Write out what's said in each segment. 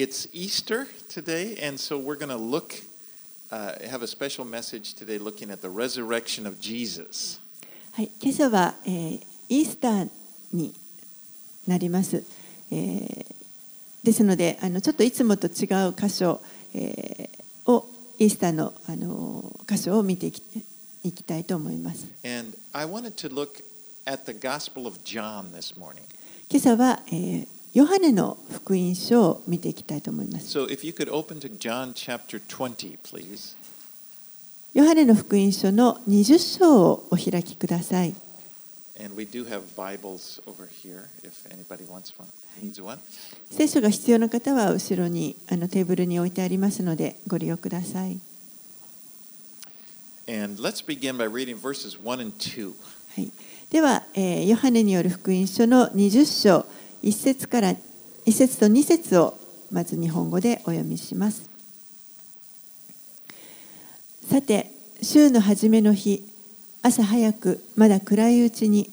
it's Easter today, and so we're going to look, uh, have a special message today looking at the resurrection of Jesus. はい、今朝は、えーイースターになります。えーですのであの、ちょっといつもと違う箇所、えーをイースターのあの箇所を見ていきいきたいと思います。And I wanted to look at the Gospel of John this morning. 今朝は、えーヨハネの福音書を見ていきたいと思います。So、if ヨハネの福音書の20章をお開きください。聖書が必要な方は後ろにあのテーブルに置いてありますのでご利用ください。では、えー、ヨハネによる福音書の20章。1節から1節と2節をまず日本語でお読みします。さて、週の初めの日、朝早くまだ暗いうちに、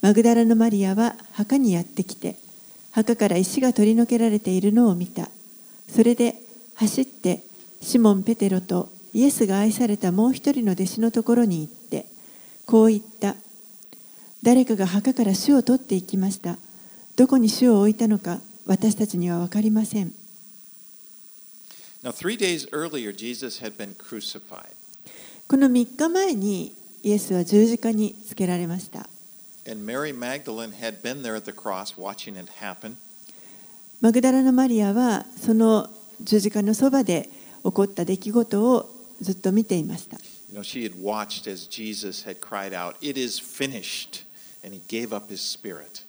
マグダラのマリアは墓にやってきて、墓から石が取り除けられているのを見た。それで走ってシモン・ペテロとイエスが愛されたもう一人の弟子のところに行って、こう言った。誰かが墓から主を取っていきました。どこに主を置いたのか私たちには分かりません。Now, three days earlier, Jesus had been crucified. この3日前にイエスは十字架につけられました。And Mary Magdalene had been there at the cross watching it happen. マグダラのマリアはその十字架のそばで起こった出来事をずっと見ていました。You know, she had watched as Jesus had cried out, It is finished. And he gave up his spirit.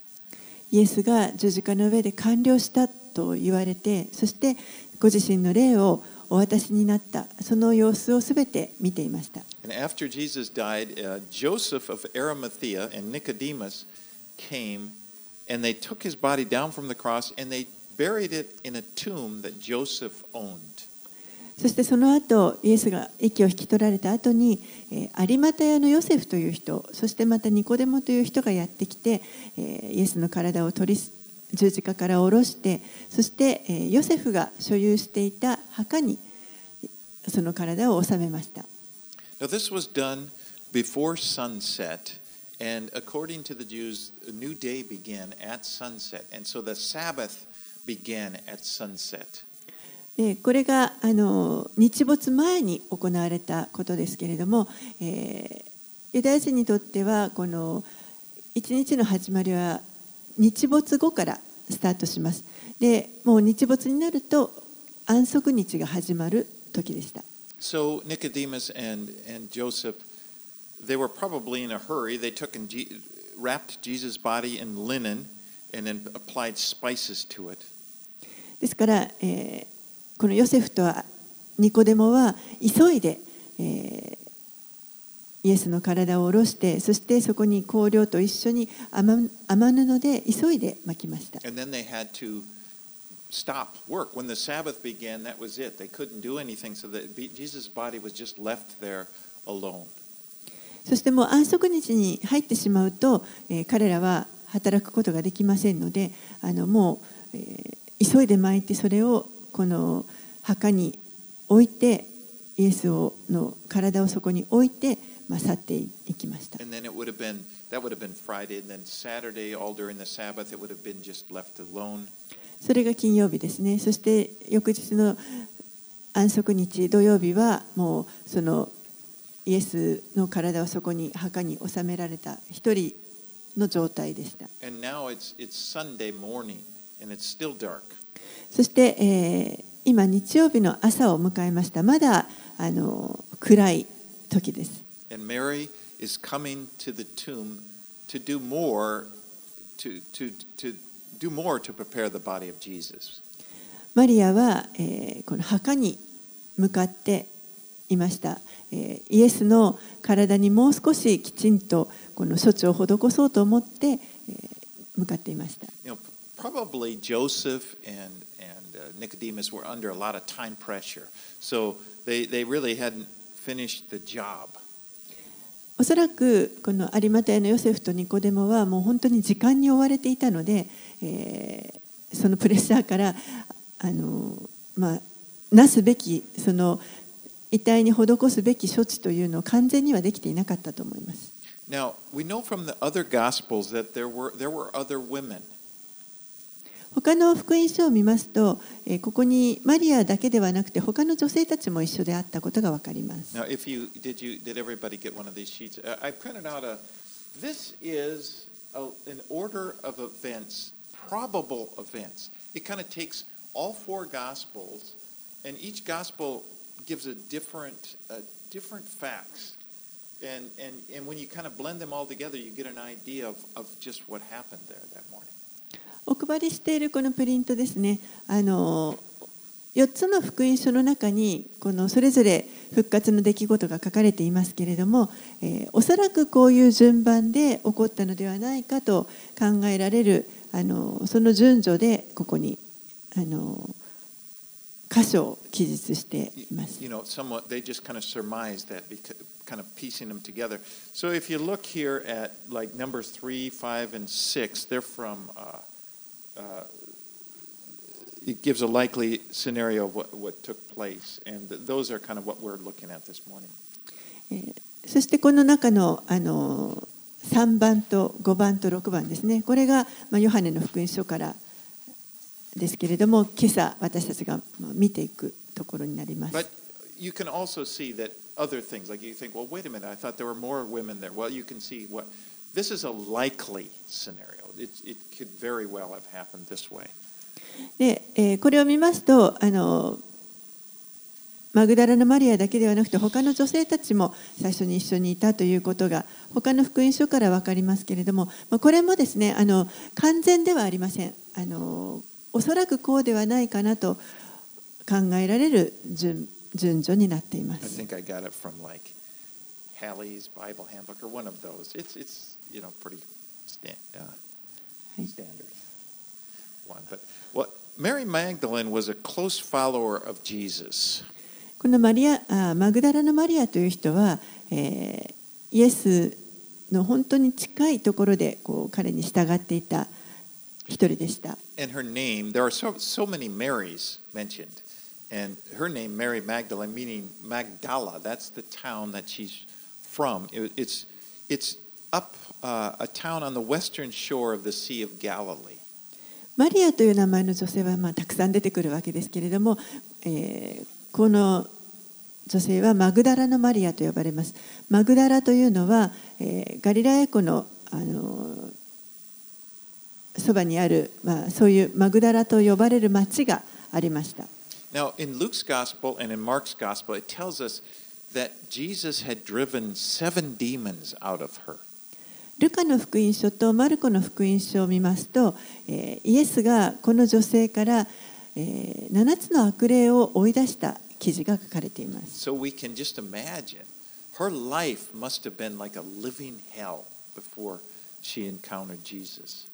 イエスが十字架の上で完了したと言われて、そしてご自身の霊をお渡しになった、その様子をすべて見ていました。And after Jesus died, uh, Joseph of Arimathea and Nicodemus came and they took his body down from the cross and they buried it in a tomb that Joseph owned. そしてその後イエスが息を引き取られた後に、えー有馬屋のヨセフという人そしてまたニコデモという人がやってきて、イエスの体を取り十字架から下ろしてそして、ヨセフが所有していた墓にその体を収めました。Now, this was done before sunset. And according to the Jews, a new day began at sunset. And so the Sabbath began at sunset. でこれがあの日没前に行われたことですけれども、えーユダヤ人にとってはこの一日の始まりは日没後からスタートします。でもう日没になると安息日が始まる時でした。So Nicodemus and, and Joseph, they were probably in a hurry. They took and wrapped Jesus' body in linen and then applied spices to it. ですから、えーこのヨセフとニコデモは急いで、えーイエスの体を下ろしてそしてそこに香料と一緒に雨雨布で急いで巻きました And then they had to stop work. When the Sabbath began, that was it. They couldn't do anything. So that Jesus' body was just left there alone. そしてもう安息日に入ってしまうと、えー彼らは働くことができませんのであのもう、えー急いで巻いてそれをこの墓に置いてイエスをの体をそこに置いて、まあ、去っていきました。それが金曜日ですね。そして翌日の安息日土曜日はもうそのイエスの体をそこに墓に納められた一人の状態でした。そして、えー今日曜日の朝を迎えました。まだあの暗い時です。And Mary is coming to the tomb to do more to, to, to do more to prepare the body of Jesus. マリアは、えーこの墓に向かっていました、えーイエスの体にもう少しきちんとこの処置を施そうと思って、えー向かっていました You know, probably Joseph and, and uh, Nicodemus were under a lot of time pressure. So they, they really hadn't finished the job. おそらくこの有馬屋のヨセフとニコデモはもう本当に時間に追われていたので、えーそのプレッシャーからあの、まあ、なすべきその遺体に施すべき処置というのを完全にはできていなかったと思います。Now, we know from the other Gospels that there were, there were other women. 他の福音書を見ますと、えーここにマリアだけではなくて他の女性たちも一緒であったことがわかります。Now, if you did, you did everybody get one of these sheets? Uh, I printed out a. This is a, an order of events, probable events. It kind of takes all four Gospels, and each Gospel gives a different, uh, different facts, and and and when you kind of blend them all together, you get an idea of of just what happened there that morning. お配りしているこのプリントですねあの4つの福音書の中にこのそれぞれ復活の出来事が書かれていますけれども、えーおそらくこういう順番で起こったのではないかと考えられるあのその順序でここにあの箇所を記述しています。you know, somewhat they just kind of surmise that, because, kind of piecing them together. So if you look here at like numbers three, five, and six, they're from. Uh, uh, it gives a likely scenario of what, what took place, and th- those are kind of what we're looking at this morning. えーそしてこの中のあの3番と5番と6番ですねこれが、まあ、ヨハネの福音書からですけれども今朝私たちがまあ見ていくところになります。 But you can also see that other things, like you think, well, wait a minute, I thought there were more women there. Well, you can see what this is a likely scenario. It, it could very well have happened this way. で、えーこれを見ますとあのマグダラのマリアだけではなくて他の女性たちも最初に一緒にいたということが他の福音書から分かりますけれども、まあ、これもですねあの完全ではありませんあのおそらくこうではないかなと考えられる順順序になっていま I す。think I got it from like Halley's Bible Handbook or one of those. It's it's you know pretty uh, Hey. standard one. But well, Mary Magdalene was a close follower of Jesus. このマリアあマグダラのマリアという人は、えーイエスの本当に近いところでこう彼に従っていた一人でした。 And her name, there are so so many Marys mentioned, and her name Mary Magdalene, meaning Magdala. That's the town that she's from. It- it's it's up uh, a town on the western shore of the Sea of Galilee. マリアという名前の女性はまあたくさん出てくるわけですけれども、えーこの女性はマグダラのマリアと呼ばれます。マグダラというのは、えーガリラヤ湖のあのそばにある、まあ、そういうマグダラと呼ばれる町がありました。Now, in Luke's gospel and in Mark's gospel, it tells us that Jesus had driven seven demons out of her. ルカの福音書とマルコの福音書を見ますと、えーイエスがこの女性から、えー7つの悪霊を追い出した記事が書かれています。So we can just imagine her life must have been like a living hell before she encountered Jesus.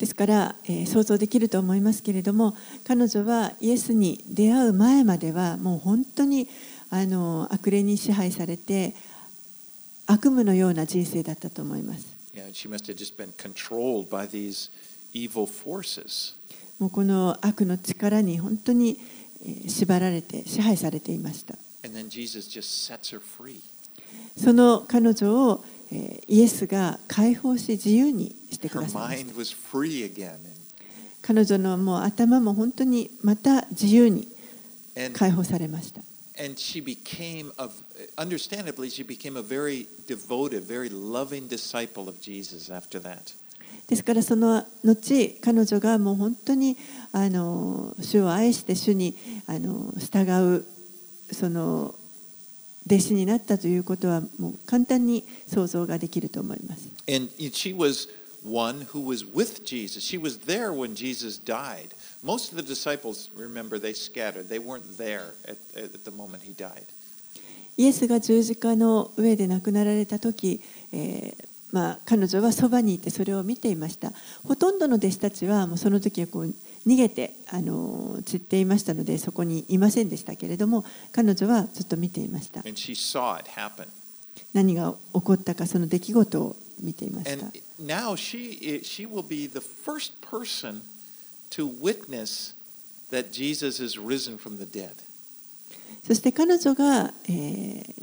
ですから、えー想像できると思いますけれども彼女はイエスに出会う前まではもう本当にあの悪霊に支配されて悪夢のような人生だったと思います。もうこの悪の力に本当に縛られて支配されていました。その彼女をイエスが解放し自由にしてくださいました。彼女のもう頭も本当にまた自由に解放されました。and she became a understandably she became a very devoted very loving disciple of jesus after that ですからその後彼女がもう本当にあの主を愛して主にあの従うその弟子になったということはもう簡単に想像ができると思います。 and she was one who was with jesus she was there when jesus died most of the disciples remember they scattered they weren't there at, at the moment he died イエスが十字架の上で亡くなられた時、えーまあ、彼女はそばにいてそれを見ていましたほとんどの弟子たちはもうその時はこう逃げてあの散っていましたのでそこにいませんでしたけれども彼女はずっと見ていました何が起こったかその出来事を見ていました now she she will be the first person to witness that Jesus is risen from the dead. そして彼女が、えー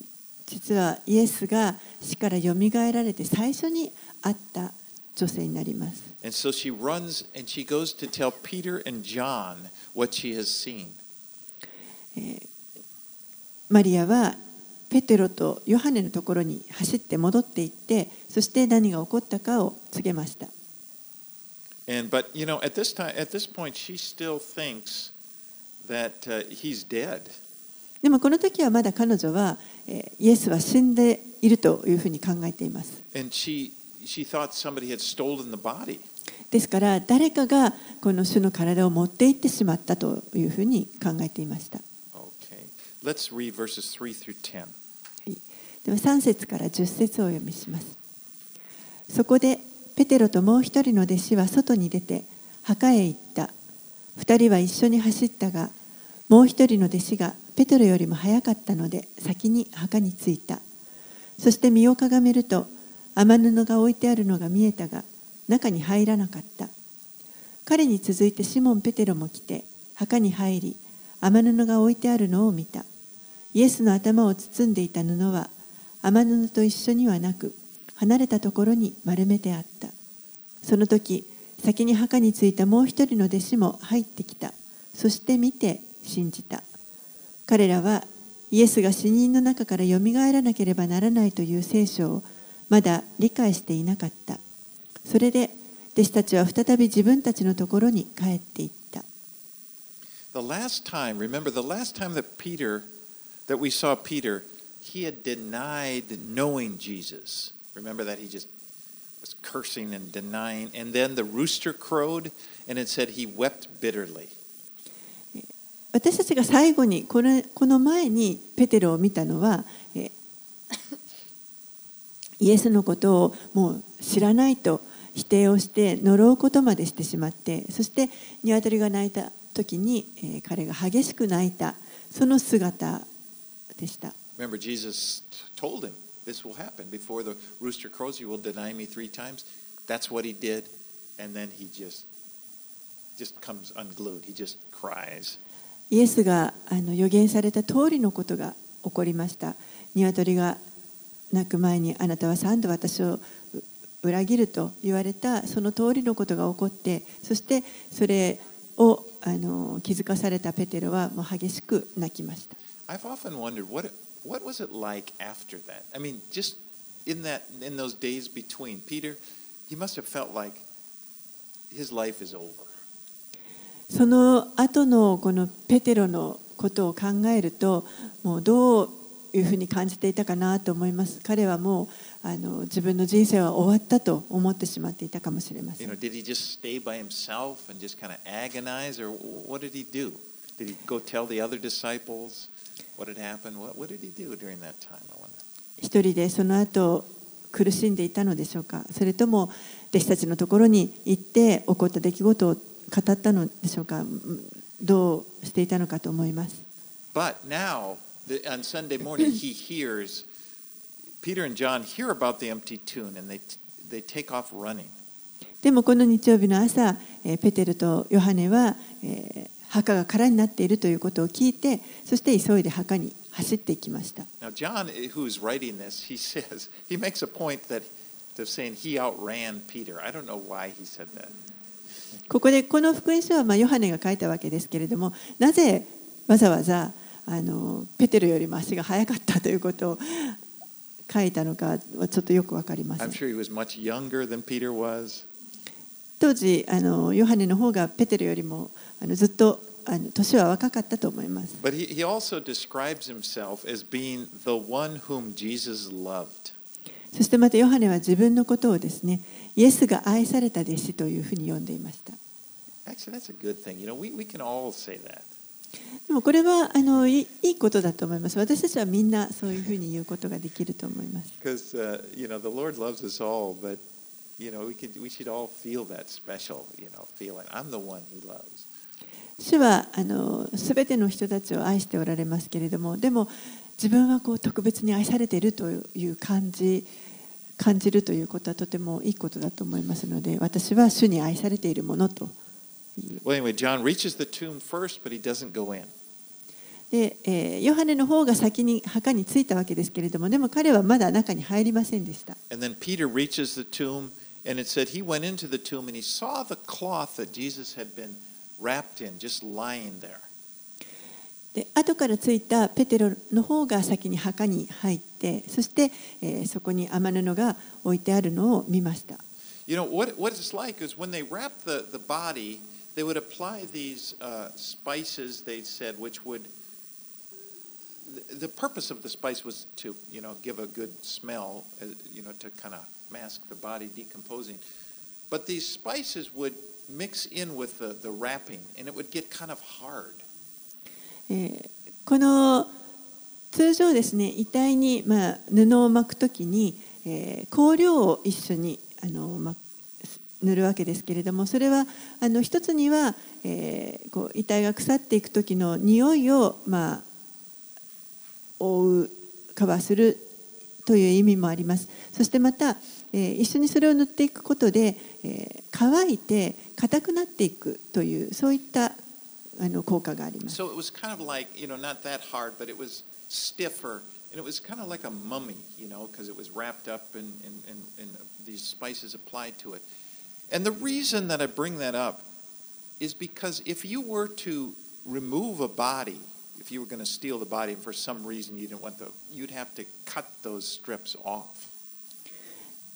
実はイエスが死からよみがえられて最初に会った女性になります。And so she runs and she goes to tell Peter and John what she has seen. マリアはペテロとヨハネのところに走って戻って行って、そして何が起こったかを告げました。でもこの時はまだ彼女は、イエスは死んでいるというふうに考えています。ですから誰かがこの主の体を持って行ってしまったというふうに考えていました。Okay. Let's read verses 3 through 10. 3節から10節を読みします。そこでペテロともう一人の弟子は外に出て墓へ行った。二人は一緒に走ったが、もう一人の弟子がペテロよりも早かったので先に墓に着いた。そして身をかがめると雨布が置いてあるのが見えたが中に入らなかった。彼に続いてシモン・ペテロも来て墓に入り雨布が置いてあるのを見た。イエスの頭を包んでいた布は雨布と一緒にはなく離れたところに丸めてあった。その時先に墓に着いたもう一人の弟子も入ってきた。そして見て信じた。彼らはイエスが死人の中からよみがえらなければならないという聖書をまだ理解していなかった。それで弟子たちは再び自分たちのところに帰っていった。The last time, remember, the last time that Peter, that we saw Peter, he had denied knowing Jesus. Remember that he just was cursing and denying, and then the rooster crowed, and it said he wept bitterly. 私たちが最後にこのこの前にペテロを見たのはえイエスのことをもう知らないと否定をして呪うことまでしてしまってそして鶏が鳴いた時に、えー彼が激しく泣いたその姿でした。Remember, Jesus told him, This will happen. Before the rooster crows, you will deny me three times. That's what he did. And then he just just comes unglued. He just cries. イエスがあの予言された通りのことが起こりました。鶏が鳴く前にあなたは三度私をう裏切ると言われたその通りのことが起こってそしてそれをあの気づかされたペテロはもう激しく泣きました。I've often wondered what what was it like after that? I mean, just in that in those days between Peter, he must have felt like his life is over. その後のこのペテロのことを考えるともうどういうふうに感じていたかなと思います彼はもうあの自分の人生は終わったと思ってしまっていたかもしれませ You ん know, did he just stay by himself and just kind of agonize, or what did he do? Did he go tell the other disciples 一人でその後苦しんでいたのでしょうか？それとも弟子たちのところに行って起こった出来事を語ったのでしょうか？どうしていたのかと思います。でもこの日曜日の朝、ペテルとヨハネは、墓が空になっているということを聞いてそして急いで墓に走っていきました Now, John, who's writing this, he says he makes a point that of saying he outran Peter. I don't know why he said that. ここでこの福音書はまあヨハネが書いたわけですけれどもなぜわざわざあのペテロよりも足が速かったということを書いたのかはちょっとよくわかりませ I'm ん sure he was much younger than Peter was. 当時あのヨハネの方がペテルよりもあのずっとあの年は若かったと思います。But he, he also describes himself as being the one whom Jesus loved. そしてまたヨハネは自分のことをですね、イエスが愛された弟子というふうに呼んでいました。でもこれはあのい,いいことだと思います。私たちはみんなそういうふうに言うことができると思います。You know, we, could, we should all feel that special, you know, feeling, I'm the one he loves. 主はあの全ての人たちを愛しておられますけれどもでも自分はこう特別に愛されているという感じ感じるということはとてもいいことだと思いますので私は主に愛されているものと Well, anyway, John reaches the tomb first, but he doesn't go in. で、えーヨハネの方が先に墓に着いたわけですけれどもでも彼はまだ中に入りませんでした And then Peter reaches the tomb, and it said he went into the tomb and he saw the cloth that Jesus had been wrapped in, just lying there. で後から着いたペテロの方が先に墓に入ってそして、えーそこに雨布が置いてあるのを見ました You know, what, what it's like is when they wrap the, the body, they would apply these uh, spices, they said, which would. The, the purpose of the spice was to, you know, give a good smell, uh, you know, to kind of mask the body decomposing. But these spices would mix in with the, the wrapping, and it would get kind of hard. この通常ですね遺体に、まあ、布を巻くときに、えー香料を一緒にあの、ま、塗るわけですけれどもそれはあの一つには、えーこう遺体が腐っていく時の匂いを、まあ、覆うカバーするという意味もありますそしてまた、えー一緒にそれを塗っていくことで、えー乾いて硬くなっていくというそういったあの効果があります So it was kind of like, you know, not that hard, but it was stiffer. And it was kind of like a mummy, you know, because it was wrapped up in, in, in, in these spices applied to it. And the reason that I bring that up is because if you were to remove a body, if you were going to steal the body and for some reason you didn't want the, you'd have to cut those strips off.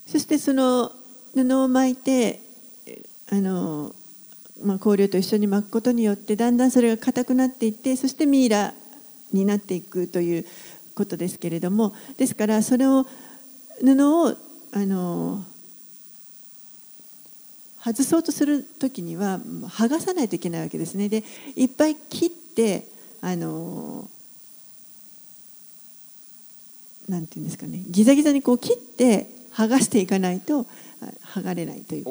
そしてその布を巻いてあの、まあ、香料と一緒に巻くことによってだんだんそれが硬くなっていってそしてミイラになっていくということですけれどもですからそれを布をあの外そうとする時には剥がさないといけないわけですね。でいっぱい切ってあのなんていうんですかねギザギザにこう切って剥がしていかないと剥がれないという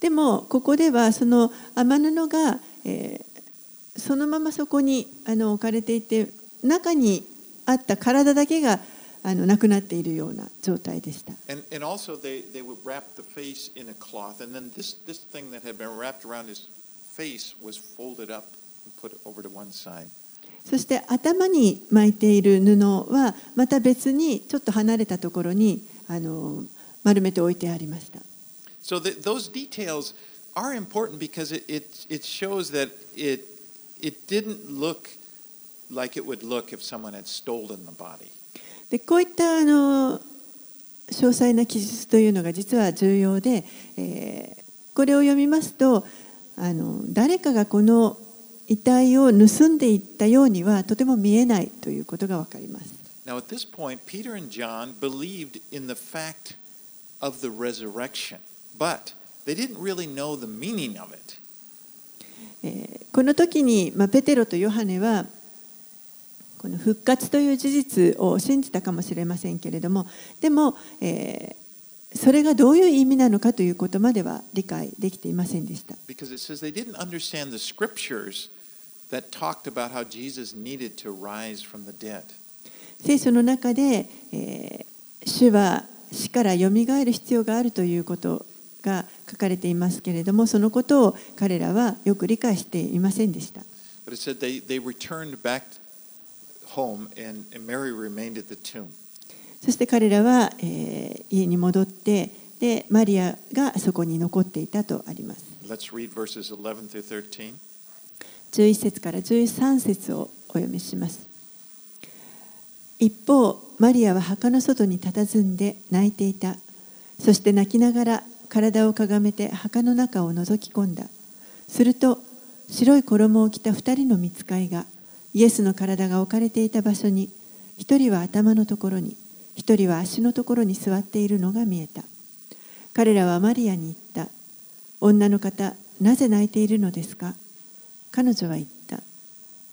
で。もここではその天布が、えー、そのままそこにあの置かれていて中にあった体だけがあのなくなっているような状態でした。And and also they, they would wrap the face in a cloth, and then this this thing that had been wrapped around his face was folded up and put over to one side. そして頭に巻いている布はまた別にちょっと離れたところにあの丸めて置いてありました。So the, those details are important because it, it it shows that it it didn't look like it would look if someone had stolen the body. でこういったあの詳細な記述というのが実は重要で、えーこれを読みますとあの誰かがこの遺体を盗んでいったようにはとても見えないということがわかります。Now, at this point, Peter and John believed in the fact of the resurrection, but they didn't really know the meaning of it. えーこの時に、まあ、ペテロとヨハネはこの復活という事実を信じたかもしれませんけれどもでも、えーそれがどういう意味なのかということまでは理解できていませんでした。Because it says they didn't understand the scriptures that talked about how Jesus needed to rise from the dead. 聖書の中で、えー主は死からよみがえる必要があるということが書かれていますけれどもそのことを彼らはよく理解していませんでした。But it said they, they returned back home and, and Mary remained at the tomb. そして彼らは、えー家に戻ってでマリアがそこに残っていたとあります。Let's read verses 11 through 13. 11節から13節をお読みします。一方、マリアは墓の外に佇んで泣いていた。そして泣きながら体をかがめて墓の中を覗き込んだ。すると、白い衣を着た二人の見つかいが、イエスの体が置かれていた場所に、一人は頭のところに、一人は足のところに座っているのが見えた。彼らはマリアに言った。女の方、なぜ泣いているのですか？彼女は言った。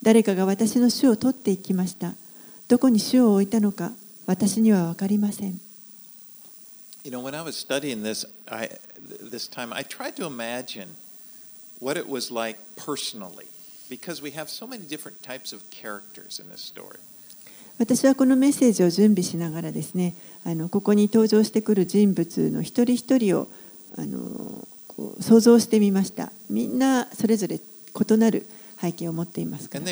誰かが私の死を取っていきました。どこに死を置いたのか私には分かりません。You know, when I was studying this, I, this time, I tried to imagine what it was like personally. 私はこのメッセージを準備しながらですねあのここに登場してくる人物の一人一人をあのこう想像してみました。みんなそれぞれ異なる背景を持っていますから。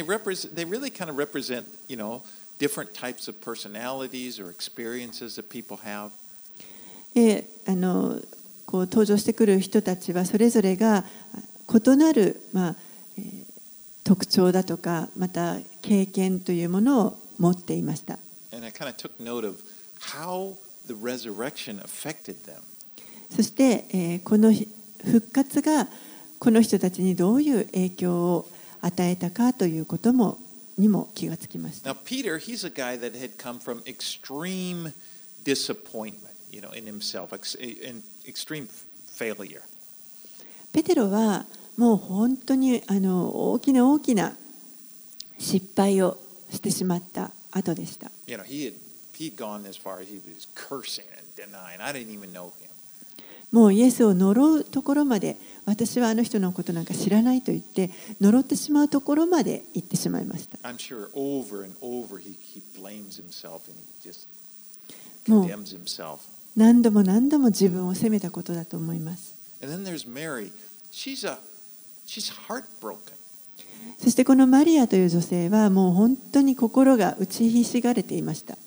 あのこう登場してくる人たちはそれぞれが異なる、まあ特徴だとかまた経験というものを持っていました And. そして、えーこのひ復活がこの人たちにどういう影響を与えたかということもにも気がつきました Now, Peter, he's a guy that had come from extreme disappointment, you know, in himself, in extreme failure. ペテロはもう本当にあの大きな大きな失敗をしてしまった後でした。もうイエスを呪うところまで私はあの人のことなんか知らないと言って呪ってしまうところまで行ってしまいました。もう何度も何度も自分を責めたことだと思います。そしてこのマリアという女性はもう本当に心が打ちひしがれていました。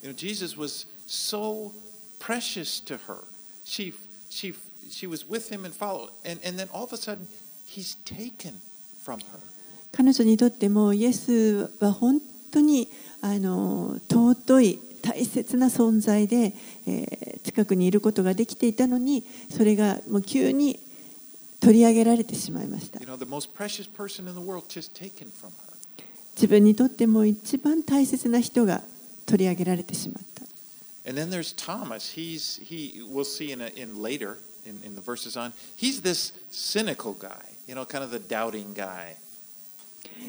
彼女にとってもイエスは本当にあの尊い大切な存在で、え、近くにいることができていたのにそれがもう急に取り上げられてしまいました。自分にとっても一番大切な人が取り上げられてしまった。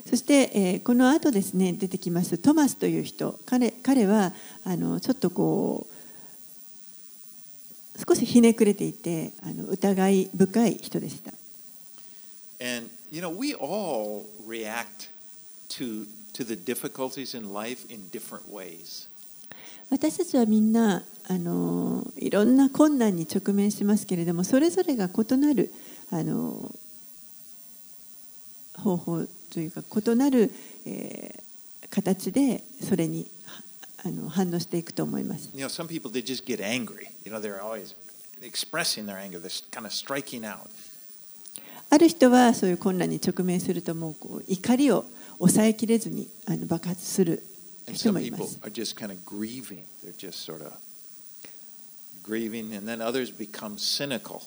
そして、えー、この後ですね出てきます。トマスという人。彼,彼はあのちょっとこう少しひねくれていてあの疑い深い人でした And you know, we all react to to the difficulties in life in different ways. 私たちはみんなあのいろんな困難に直面しますけれどもそれぞれが異なるあの方法というか異なる、えー形でそれにはあの反応していくと思います。You know, some people they just get angry. You know, they're always expressing their anger. They're kind of striking out. ある人はそういう困難に直面するともうこう怒りを抑えきれずにあの爆発する And 人 some もいま people す。are just kind of grieving. They're just sort of grieving, and then others become cynical.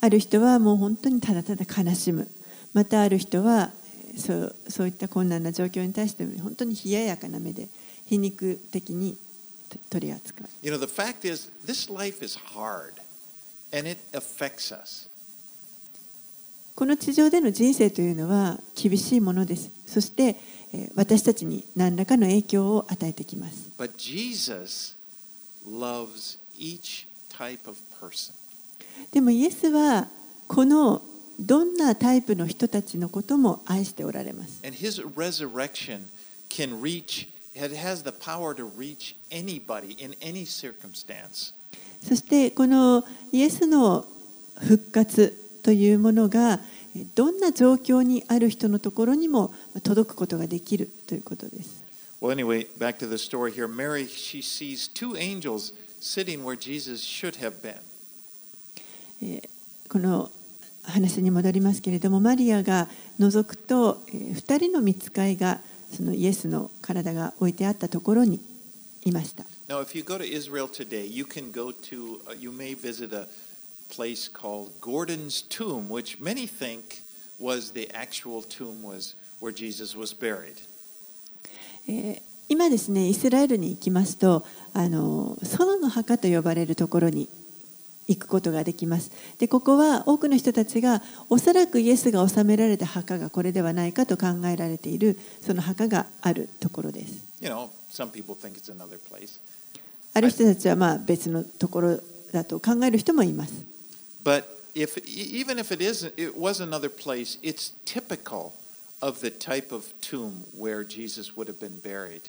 ある人はもう本当にただただ悲しむ。またある人はえーそうそういった困難な状況に対して本当に冷ややかな目で皮肉的にと取り扱う。You know, the fact is, this life is hard, and it affects us. この地上での人生というのは厳しいものです。そしてえー私たちに何らかの影響を与えてきます。But Jesus loves each type of person. でもイエスはこのどんなタイプの人たちのことも愛しておられます。And his resurrection can reach, そしてこのイエスの復活というものがどんな状況にある人のところにも届くことができるということです。この話に戻りますけれども、マリアが覗くと2人の見つかいが。そのイエスの体が置いてあったところにいました。Now, if you go to Israel today, you can go to, uh, you may visit a place called Gordon's Tomb, which many think was the actual tomb was where Jesus was buried. えー今ですねイスラエルに行きますとあの園の墓と呼ばれるところに行くことができますでここは多くの人たちがおそらくイエスが納められた墓がこれではないかと考えられているその墓があるところです。ある人たちはまあ別のところだと考える人もいます。Of the type of tomb where Jesus would have been buried.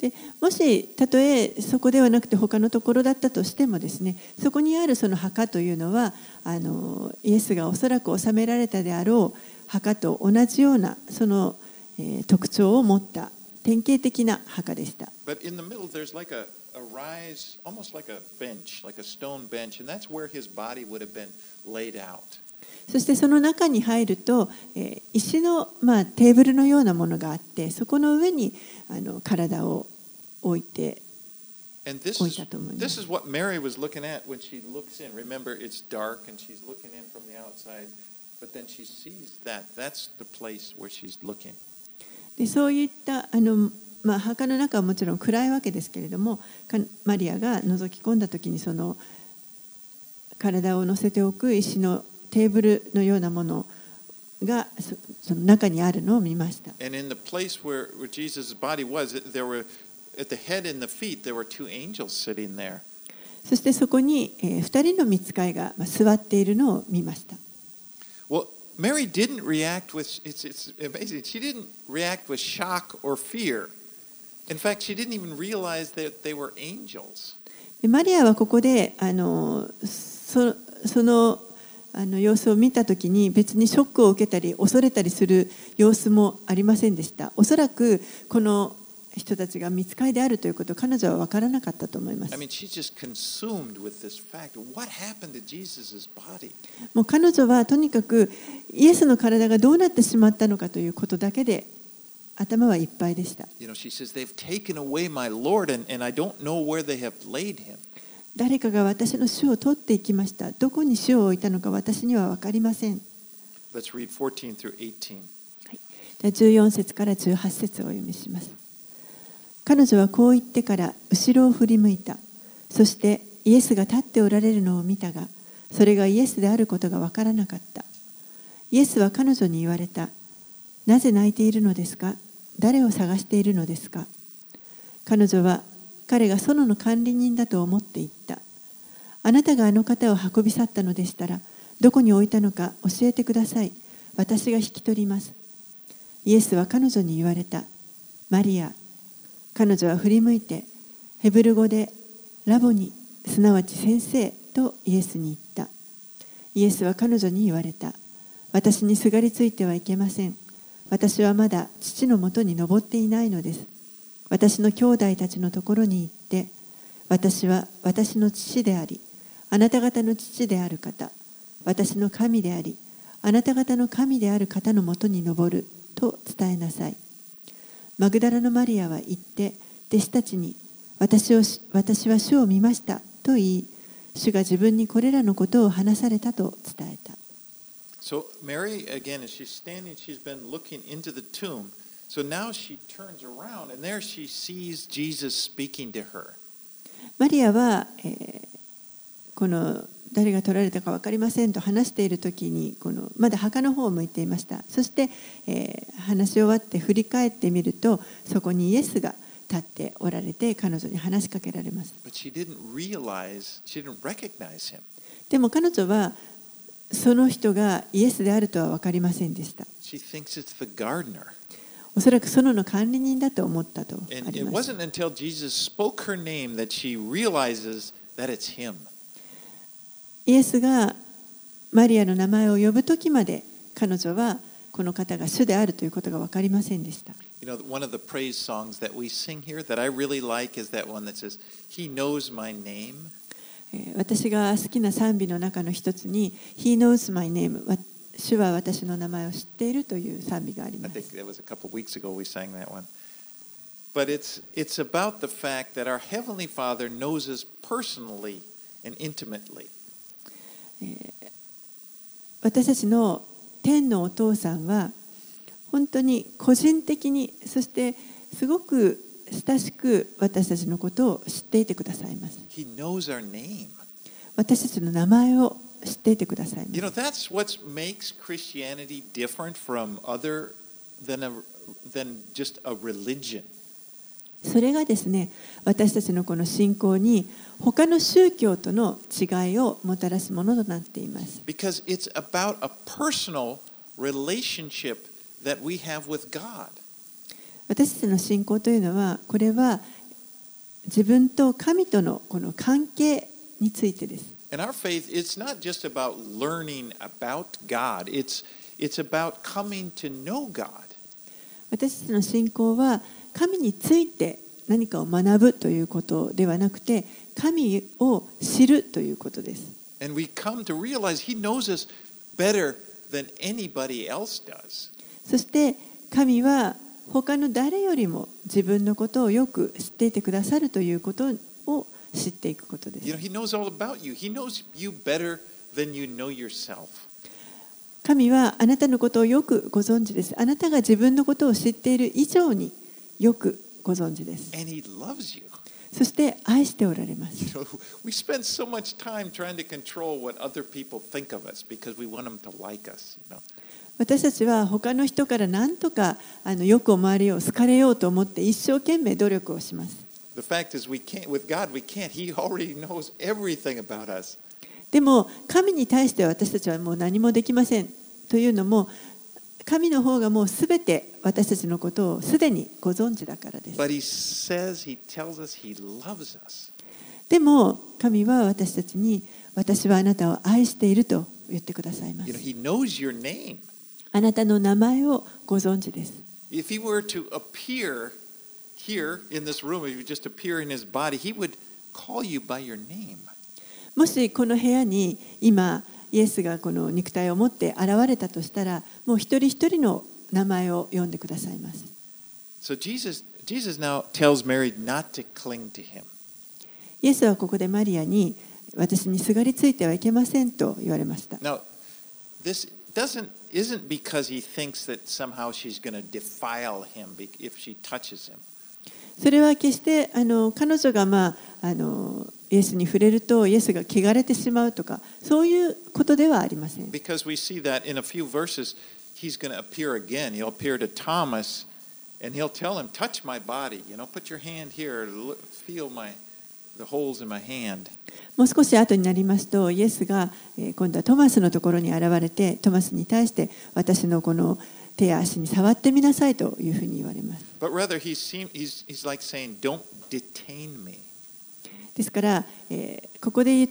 でもしたとえそこではなくて他のところだったとしてもですねそこにあるその墓というのはあのイエスがおそらく収められたであろう墓と同じようなその、えー特徴を持った典型的な墓でした。But in the middle, there's like a rise, almost like a bench, like a stone bench, and that's where his body would have been laid out. そしてその中に入ると石の、まあ、テーブルのようなものがあってそこの上にあの体を置いて置いたと思います。でそういったあの、まあ、墓の中はもちろん暗いわけですけれどもマリアが覗き込んだ時にその体を乗せておく石のテーブルのようなものがその中にあるのを見ました。そしてそこに二人の見つかいが座っているのを見ました。マリアはここであのそ,そのあの様子を見た時に別にショックを受けたり恐れたりする様子もありませんでした。おそらくこの人たちが見つかりであるということを彼女は分からなかったと思います?もう彼女はとにかくイエスの体がどうなってしまったのかということだけで頭はいっぱいでした。You know, 誰かが私の死を取っていきましたどこに死を置いたのか私には分かりません Let's read 14 through 18. では14節から18節をお読みします。彼女はこう言ってから後ろを振り向いた。そしてイエスが立っておられるのを見たが、それがイエスであることがわからなかった。イエスは彼女に言われた。なぜ泣いているのですか？誰を探しているのですか？彼女は彼が園の管理人だと思って言った。あなたがあの方を運び去ったのでしたら、どこに置いたのか教えてください。私が引き取ります。イエスは彼女に言われた。マリア。彼女は振り向いて、ヘブル語でラボに、すなわち先生とイエスに言った。イエスは彼女に言われた。私にすがりついてはいけません。私はまだ父のもとに登っていないのです。私の兄弟たちのところに行って、私は私の父であり、あなた方の父である方、私の神であり、あなた方の神である方のもとに登ると伝えなさい。マグダラのマリアは言って、弟子たちに、私を私は主を見ましたと言い、主が自分にこれらのことを話されたと伝えた。So, Mary, again, as she's standing, she's been looking into the tomb. So now she turns around, and there she sees Jesus speaking to her. マリアは、えーこの誰が取られたか分かりませんと話している時にこのまだ墓の方を向いていましたそして、えー話し終わって振り返ってみるとそこにイエスが立っておられて彼女に話しかけられます But she didn't realize, she didn't recognize him. でも彼女はその人がイエスであるとは分かりませんでした She thinks it's the gardener. おそらく園の管理人だと思ったとあります wasn't until Jesus spoke her name that she realizes that it's him. イエスがマリアの名前を呼ぶ時まで彼女はこの方が主であるということが分かりませんでした You know, one of the praise songs that we sing here that I really like is that one that says, He knows my name. えー私が好きな賛美の中の一つに「He knows my name」わ主は私の名前を知っているという賛美があります。It's, 私たちの天のお父さんは本当に個人的にそしてすごく親しく私たちのことを知っていてくださいます。私たちの名前を知っていてくださいま You す。know, that's what makes Christianity different from other than, a, than just a religion. それがですね私たちのこの信仰に他の宗教との違いをもたらすものとなっています。Because it's about a personal relationship that we have with God. 私たちの信仰というのはこれは自分と神とのこの関係についてです And our faith, it's not just about learning about God, it's, it's about coming to know God. 私たちの信仰は神について何かを学ぶということではなくて神を知るということです And we come to realize He knows us better than anybody else does. そして神は他の誰よりも自分のことをよく知っていてくださるということを知っていくことです。神はあなたのことをよくご存知です。あなたが自分のことを知っている以上によくご存知です。そして愛しておられます。私たちは他の人から何とかあのよく思われよう、好かれようと思って一生懸命努力をします。The fact is, we can't, with God, we can't. He already knows everything about us. でも神に対して私たちはもう何もできませんというのも神の方がもうすべて私たちのことをすでにご存知だからです。でも神は私たちに私はあなたを愛していると言ってくださいます。あなたの名前をご存知です。Here in this room, if would just appear in His body, He would call you by your name. もしこの部屋に今イエスがこの肉体を持って現れたとしたらもう一人一人の名前を呼んでくださいます So Jesus, Jesus now tells Mary not to cling to Him. イエスはここでマリアに私にすがりついてはいけませんと言われました Now, this doesn't isn't because he thinks that somehow she's going to defile him if she touches him. それは決してあの彼女が、まあ、あのイエスに触れるとイエスが汚れてしまうとかそういうことではありません。もう少し後になりますと、イエスが今度はトマスのところに現れて、トマスに対して私のこの手足に触ってみなさいというふうに言われます。ですから、えー、ここで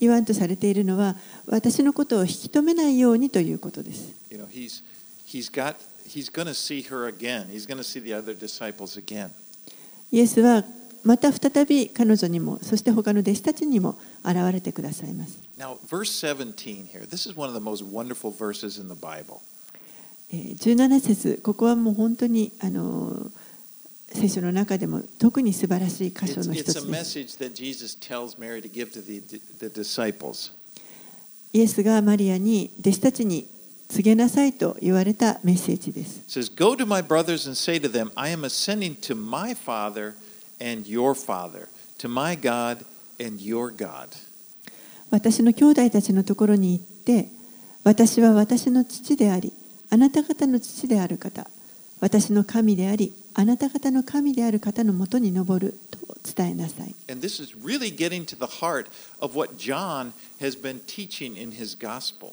言,わんとされているのは私のことを引き止めないようにということです。イエスはまた再び彼女にもそして他の弟子たちにも現れてくださいます。Now, verse 17 here. This is one of the most wonderful verses in the Bible. 17節ここはもう本当にあの聖書の中でも特に素晴らしい箇所の一つです。イエスがマリアに弟子たちに告げなさいと言われたメッセージです。私の兄弟たちのところに行って、私は私の父であり、あなた方の父である方、私の神であり、あなた方の神である方のもとに登ると伝えなさい。And this is really getting to the heart of what John has been teaching in his gospel.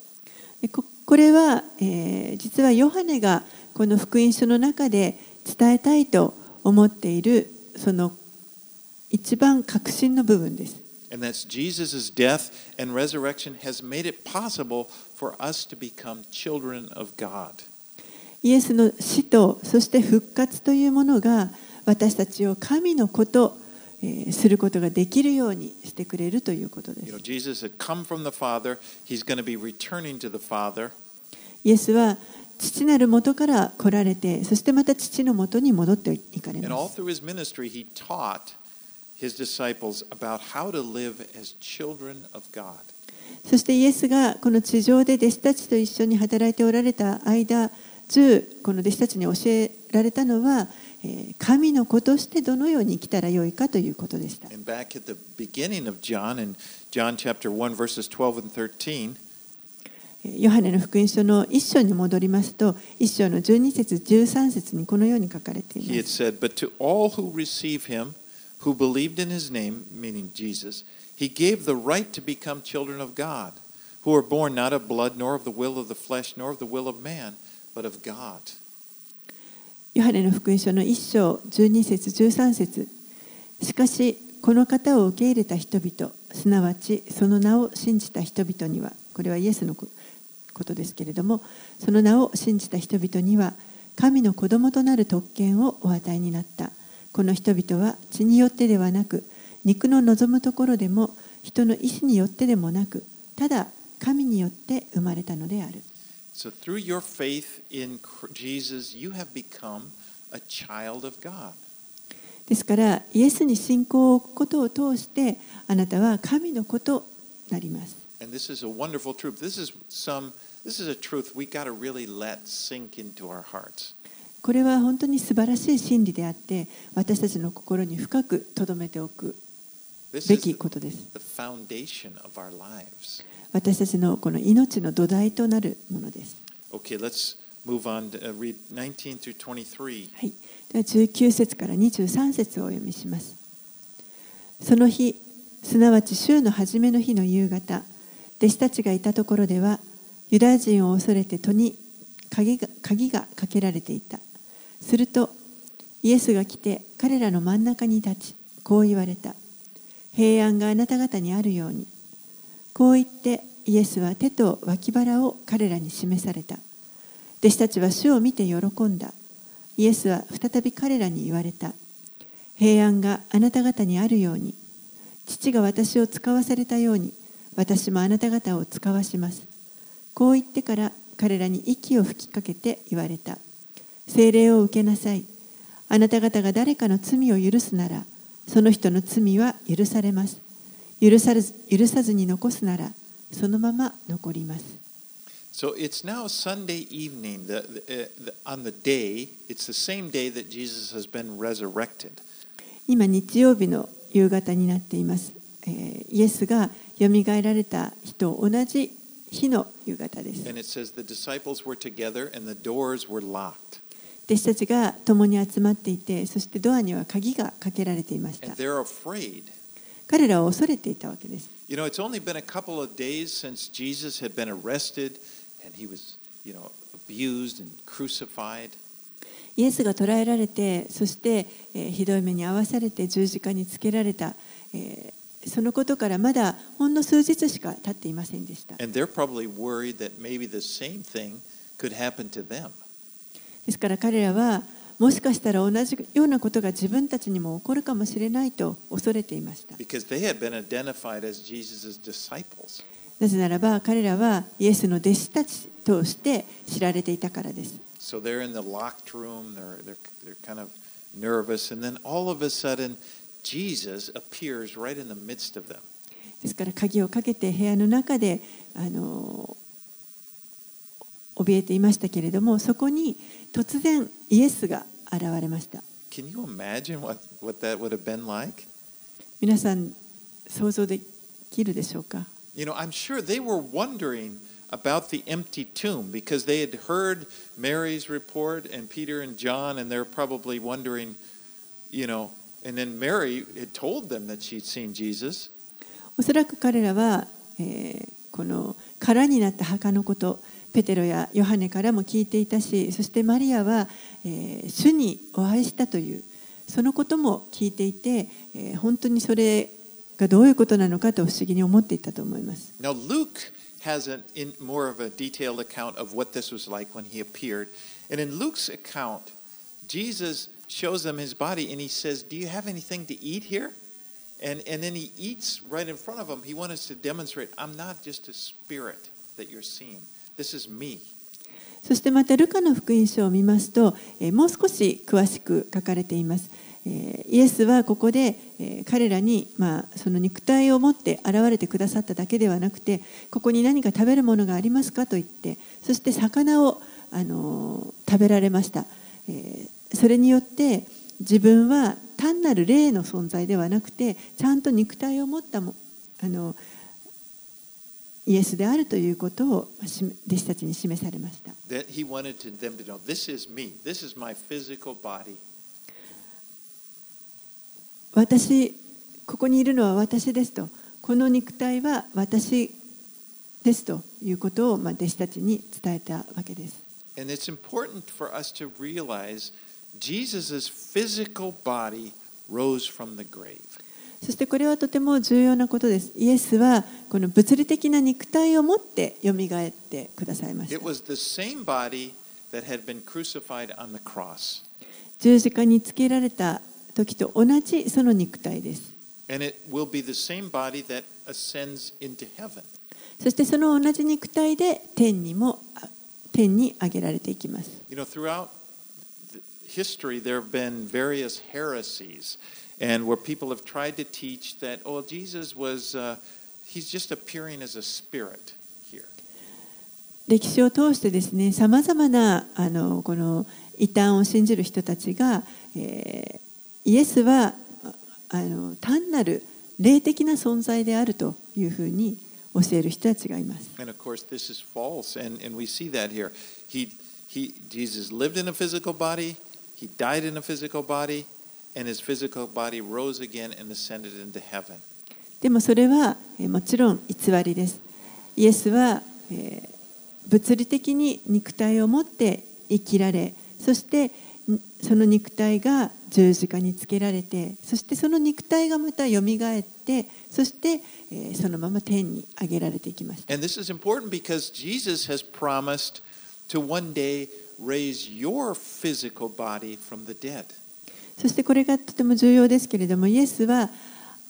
これは、えー実はヨハネがこの福音書の中で伝えたいと思っているその一番核心の部分です。And that's Jesus' death and resurrection has made it possible イエスの死とそして復活というものが私たちを神のこと、えー、することができるようにしてくれるということです。イエスは父なる元から来られて、そしてまた父の元に戻っていかれます。そしてイエスがこの地上で弟子たちと一緒に働いておられた間、この弟子たちに教えられたのは、神の子としてどのように生きたらよいかということでした。ヨハネの福音書の1章に戻りますと、1章の12節、13節にこのように書かれています。He had said, all who receive him, who believed in his name, meaning he gave the right to become children of God, who are born not of blood, nor of the will of the flesh, nor of the will of man, but of God. ヨハネの福音書の1章12節13節しかしこの方を受け入れた人々すなわちその名を信じた人々にはこれはイエスのことですけれどもその名を信じた人々には神の子供となる特権をお与えになったこの人々は血によってではなく肉の望むところでも人の意志によってでもなくただ神によって生まれたのである。So through your faith in Jesus, you have become a child of God. ですからイエスに信仰を置くことを通してあなたは神の子となります。And this is a wonderful truth. This is some this is a truth we got to really let sink into our hearts. これは本当に素晴らしい真理であって私たちの心に深く留めておくべきことです。私たちのこの命の土台となるものです。Okay, let's move on to uh, read 19 through 23. はい、では19節から23節をお読みします。その日、すなわち週の初めの日の夕方、弟子たちがいたところでは、ユダヤ人を恐れて戸に鍵が鍵がかけられていた。すると、イエスが来て彼らの真ん中に立ち、こう言われた。平安があなた方にあるように。こう言ってイエスは手と脇腹を彼らに示された。弟子たちは主を見て喜んだ。イエスは再び彼らに言われた。平安があなた方にあるように、父が私を使わされたように、私もあなた方を使わします。こう言ってから彼らに息を吹きかけて言われた。聖霊を受けなさい。あなた方が誰かの罪を許すなら、その人の罪は許されます。許さず許さずに残すなら、そのまま残ります。So it's now Sunday evening, the, the, uh, the, on the day, it's the same day that Jesus has been resurrected. 今日曜日の夕方になっています、えーイエスがよみがえられた日と同じ日の夕方です And it says the disciples were together and the doors were locked. 弟子たちが共に集まっていてそしてドアには鍵がかけられていました.彼らは恐れていたわけです You know, it's only been a couple of days since Jesus had been arrested and he was, you know, abused and crucified. イエスが捕らえられてそして、えーひどい目に遭わされて十字架につけられた、えーそのことからまだほんの数日しか経っていませんでした And they're probably worried that maybe the same thing could happen to them. ですから彼らはもしかしたら同じようなことが自分たちにも起こるかもしれないと恐れていました.なぜならば彼らはイエスの弟子たちとして知られていたからです。So they're in the locked room, they're, they're, they're kind of nervous, and then all of a sudden, Jesus appears right in the midst of them. ですから鍵をかけて部屋の中であの怯えていましたけれどもそこに突然イエスが現れました。Can you imagine what, what that would have been like? 皆さん想像できるでしょうか You know, I'm sure they were wondering about the empty tomb because they had heard Mary's report and Peter and John, and they're probably wondering, you know, and then Mary had told them that she'd seen Jesus. おそらく彼らは、えーこの空になった墓のことペテロやヨハネからも聞いていたしそしてマリアは、えー主にお会いしたというそのことも聞いていて、えー本当にそれがどういうことなのかと不思議に思っていたと思います。Now, Luke has an, in more of a detailed account of what this was like when he appeared. And in Luke's account, Jesus shows them his body and he says, Do you have anything to eat here? And, and then he eats right in front of them. He wanted to demonstrate, I'm not just a spirit that you're seeing. そしてまたルカの福音書を見ますと、えもう少し詳しく書かれています。えイエスはここで、え彼らに、まあ、その肉体を持って現れてくださっただけではなくてここに何か食べるものがありますかと言ってそして魚を、あの食べられました、えそれによって自分は単なる霊の存在ではなくてちゃんと肉体を持ったもあのイエスであるということを弟子たちに示されました。私ここにいるのは私ですとこの肉体は私ですということを、まあ、弟子たちに伝えたわけです。And it's important for us to realize Jesus' physical body rose from the grave. そしてこれはとても重要なことです。イエスはこの物理的な肉体を持って蘇ってくださいました。十字架につけられた時と同じその肉体です。そしてその同じ肉体で天にも天に上げられていきます。and where people have tried to teach that, oh, Jesus was, uh, he's just appearing as a spirit here. 歴史を通してですね、さまざまなあのこの異端を信じる人たちが、えーイエスはあの単なる霊的な存在であるというふうに教える人たちがいます。 And of course, this is false, and, and we see that here. He, he, Jesus lived in a physical body, he died in a physical body, でもそれはもちろん偽りです。イエスは物理的に肉体を持って生きられ、そしてその肉体が十字架につけられて、そしてその肉体がまたよみがえって、そしてそのまま天に上げられていきます。そしてこれがとても重要ですけれども、イエスは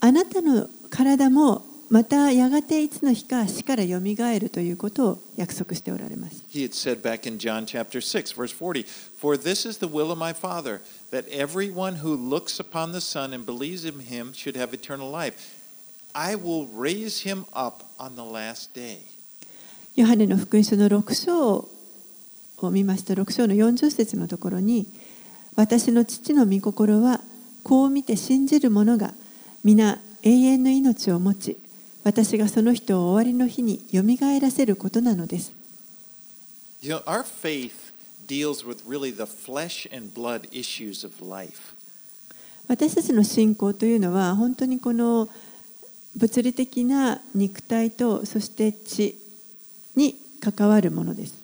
あなたの体もまたやがていつの日か死からよみがえるということを約束しておられます。He had said back in John chapter 6, verse 40, For this is the will of my Father, that everyone who looks upon the Son and believes in him should have eternal life. I will raise him up on the last day. ヨハネの福音書の6章を見ますと6章の40節のところに私の父の御心はこう見て信じる者が皆永遠の命を持ち私がその人を終わりの日によみがえらせることなのです。私たちの信仰というのは本当にこの物理的な肉体とそして血に関わるものです。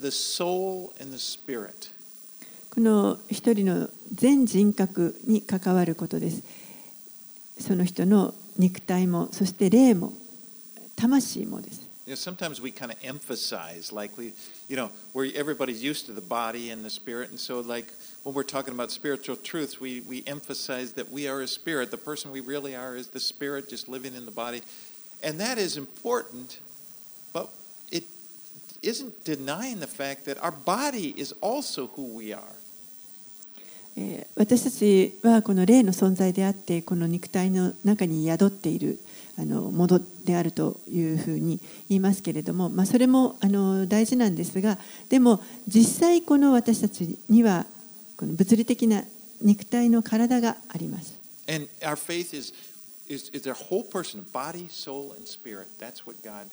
the soul, and the spirit. この一人の全人格に関わることです。その人の肉体も、そして霊も、魂もです。 You know, sometimes we kind of emphasize, like we, you know, where everybody's used to the body and the spirit, and so like when we're talking about spiritual truths, we we emphasize that we are a spirit. The person we really are is the spirit, just living in the body, and that is important, but it 私たちはこの霊の存在であってこの肉体の中に宿っているあのものであるというふうに言いますけれども、まあ、それもあの大事なんですがでも実際この私たちにはこの物理的な肉体の体があります。and our faith is is is a whole person body, soul and spirit. that's what god.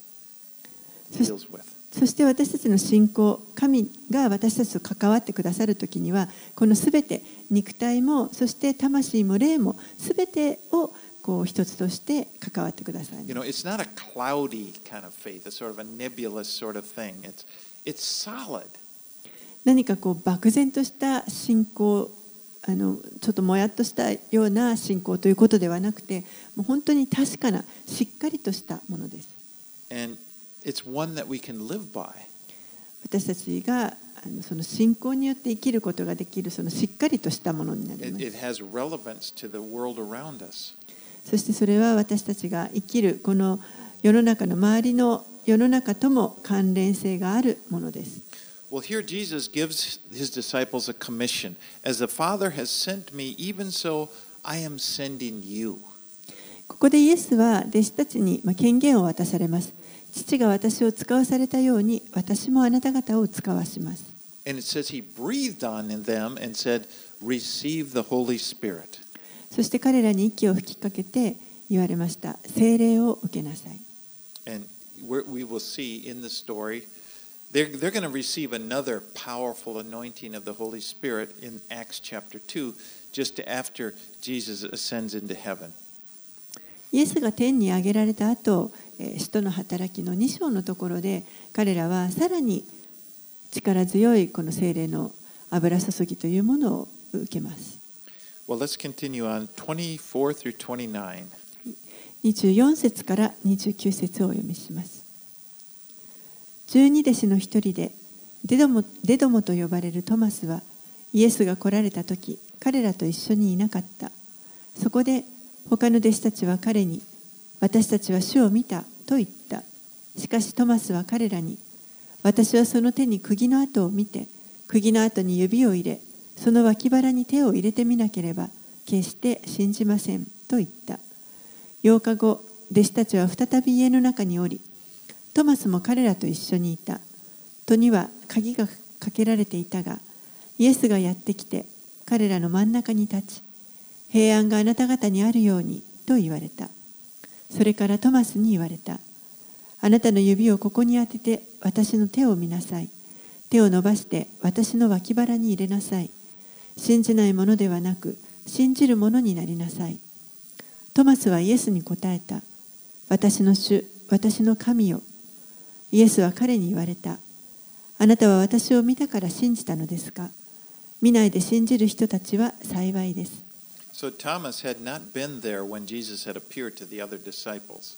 feels with そして私たちの信仰、神が私たちと関わってくださるときには、このすべて、肉体も、そして魂も霊も、すべてをこう一つとして関わってください You。know, it's not a cloudy kind of faith, a sort of a nebulous sort of thing. It's it's solid. 何かこう漠然とした信仰、あのちょっともやっとしたような信仰ということではなくて、もう本当に確かな、しっかりとしたものです。And it's one that we can live by. 私たちがその信仰によって生きることができる、そのしっかりとしたものになり It, ます。it has relevance to the world around us. そしてそれは私たちが生きるこの世の中の周りの世の中とも関連性があるものです。Well, here Jesus gives his disciples a commission. As the Father has sent me, even so I am sending you. ここでイエスは弟子たちにまあ権限を渡されます。父が私を使わされたように私もあなた方を使わします。And it says he breathed on them and said, Receive the Holy Spirit. そして彼らに息を吹きかけて言われました。聖霊を受けなさい。And we will see in the story, they're, they're going to receive another powerful anointing of the Holy Spirit in Acts chapter 2, just after Jesus ascends into heaven. イエスが天に上げられた後、えー使徒の働きの2章のところで彼らはさらに力強いこの精霊の油注ぎというものを受けます。Well, let's continue on 24 through 29. 24節から29節をお読みします。十二弟子の一人でデドモデドモと呼ばれるトマスはイエスが来られた時彼らと一緒にいなかった。そこで他の弟子たちは彼に私たちは主を見たと言った。しかしトマスは彼らに私はその手に釘の跡を見て釘の跡に指を入れその脇腹に手を入れてみなければ決して信じませんと言った。8日後弟子たちは再び家の中におりトマスも彼らと一緒にいた戸には鍵がかけられていたがイエスがやってきて彼らの真ん中に立ち平安があなた方にあるようにと言われたそれからトマスに言われたあなたの指をここに当てて私の手を見なさい手を伸ばして私の脇腹に入れなさい信じないものではなく信じるものになりなさいトマスはイエスに答えた。私の主、私の神よ。イエスは彼に言われた。あなたは私を見たから信じたのですか？見ないで信じる人たちは幸いです。So Thomas had not been there when Jesus had appeared to the other disciples.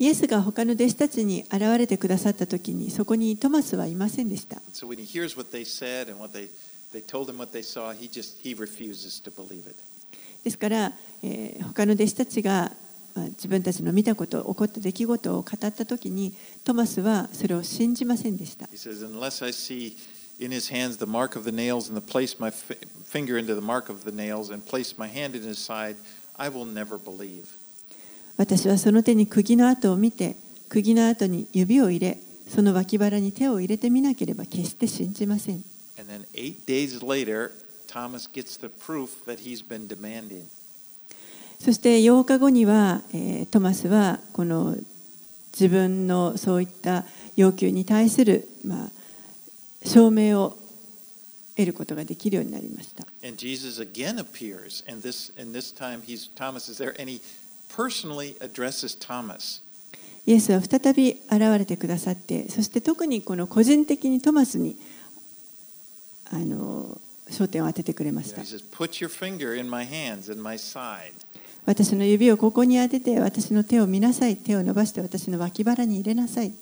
イエスが他の弟子たちに現れてくださった時にそこにトマスはいませんでした。ですから、え、他の弟子たちが、あ、自分たちの見たこと、起こった出来事を語った時にトマスはそれを信じませんでした。In his hands the mark of the nails and place my fi- finger into the mark of the nails and place my hand in his side, I will never believe. 私はその手に釘の跡を見て釘の跡に指を入れその脇腹に手を入れてみなければ決して信じません And then eight days later, Thomas gets the proof that he's been demanding. そして8日後には、えートマスはこの自分のそういった要求に対する、まあ、証明を得ることができるようになりました。イエスは再び現れてくださって、そして特にこの個人的にトマスにあの焦点を当ててくれました。私の指をここに当てて、私の手を見なさい、手を伸ばして私の脇腹に入れなさい。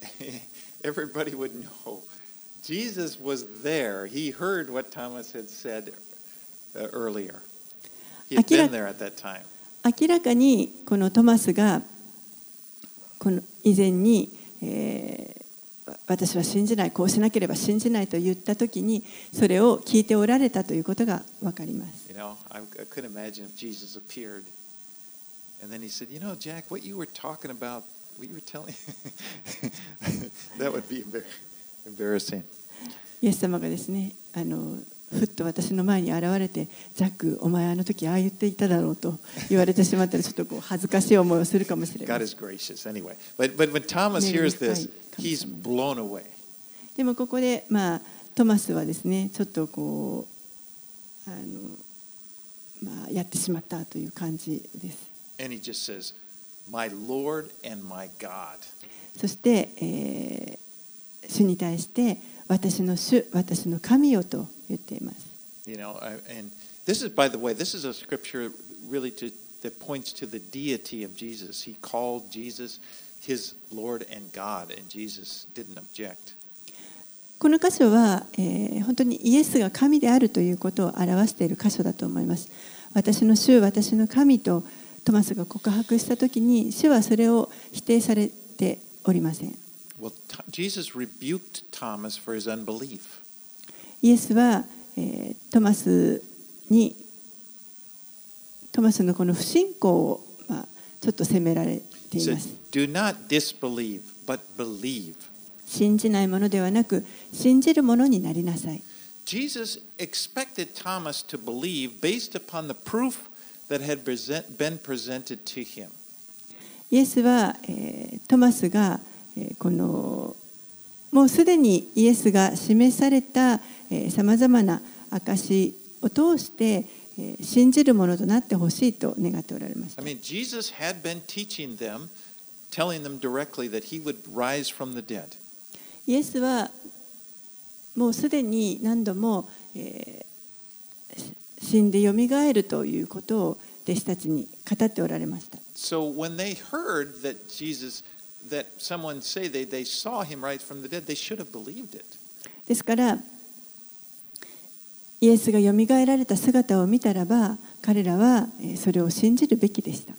everybody would know Jesus was there. He heard what Thomas had said uh, earlier. He had Akira- been there at that time. 明らかにこのトマスがこの以前に、えー私は信じないこうしなければ信じないと言った時にそれを聞いておられたということが分かります You know, I, I couldn't imagine if Jesus appeared and then he said, "You know, Jack, what you were talking about, what you were telling, that would be embar- embarrassing." イエス様がですねあのふっと私の前に現れてジャックお前あの時ああ言っていただろうと言われてしまったらちょっとこう恥ずかしい思いをするかもしれま God せん is gracious anyway. But but when Thomas hears this, he's blown away. でもここでまあトマスはですねちょっとこうあの、まあ、やってしまったという感じです。And he just says, "My Lord and my God." そして、えー主に対して私の主私の神よと言っています。You know, and this is, by the way, this is a scripture really to, that points to the deity of Jesus. He called Jesus his Lord and God, and Jesus didn't object. この箇所は、えー本当にイエスが神であるということを表している箇所だと思います。私の主、私の神とときに、主はそれを否定されておりません。Well, イエスは、えー、トマスに、トマスのこの不信仰を、まあ、ちょっと責められています。信じないものではなく、信じるものになりなさい。Jesus expected Thomas to believe based upon the proof that had present, been presented to him. イエスは、えートマスが、えーこのもうすでにイエスが示されたさまざまな証を通して、えー信じるものとなってほしいと願っておられました I。mean, Jesus had been teaching them, telling them directly that he would rise from the dead. イエスはもうすでに何度も、えー死んでよみがえるということを弟子たちに語っておられました。So when they heard that Jesus, that someone say they, they saw him rise from the dead, they should have believed it. ですからイエスがよみがえられた姿を見たらば彼らはえーそれを信じるべきでした。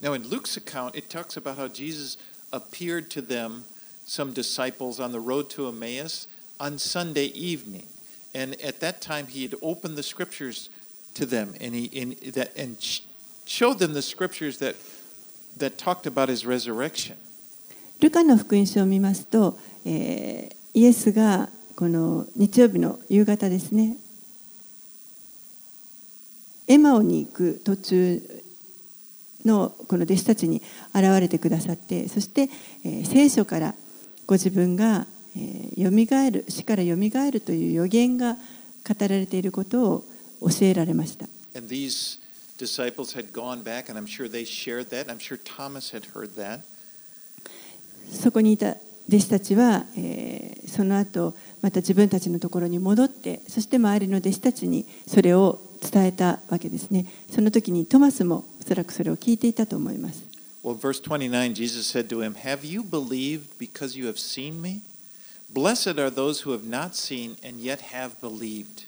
Now, in Luke's account, it talks about how Jesus appeared to them, some disciples, on the road to Emmaus on Sunday evening. And at that time, he had opened the scriptures to them and, he, and, that, and showed them the scriptures that, that talked about his resurrection. ルカの福音書を見ますと、えーイエスがこの日曜日の夕方ですねエマオに行く途中のこの弟子たちに現れてくださってそして、えー聖書からご自分が、蘇る死から蘇るという予言が語られていることを教えられました。そこにいた弟子たちは、えー、その後また自分たちのところに戻ってそして周りの弟子たちにそれを伝えたわけですねその時にトマスもおそらくそれを聞いていたと思います。Well, verse 29, Jesus said to him, Have you believed because you have seen me? Blessed are those who have not seen and yet have believed.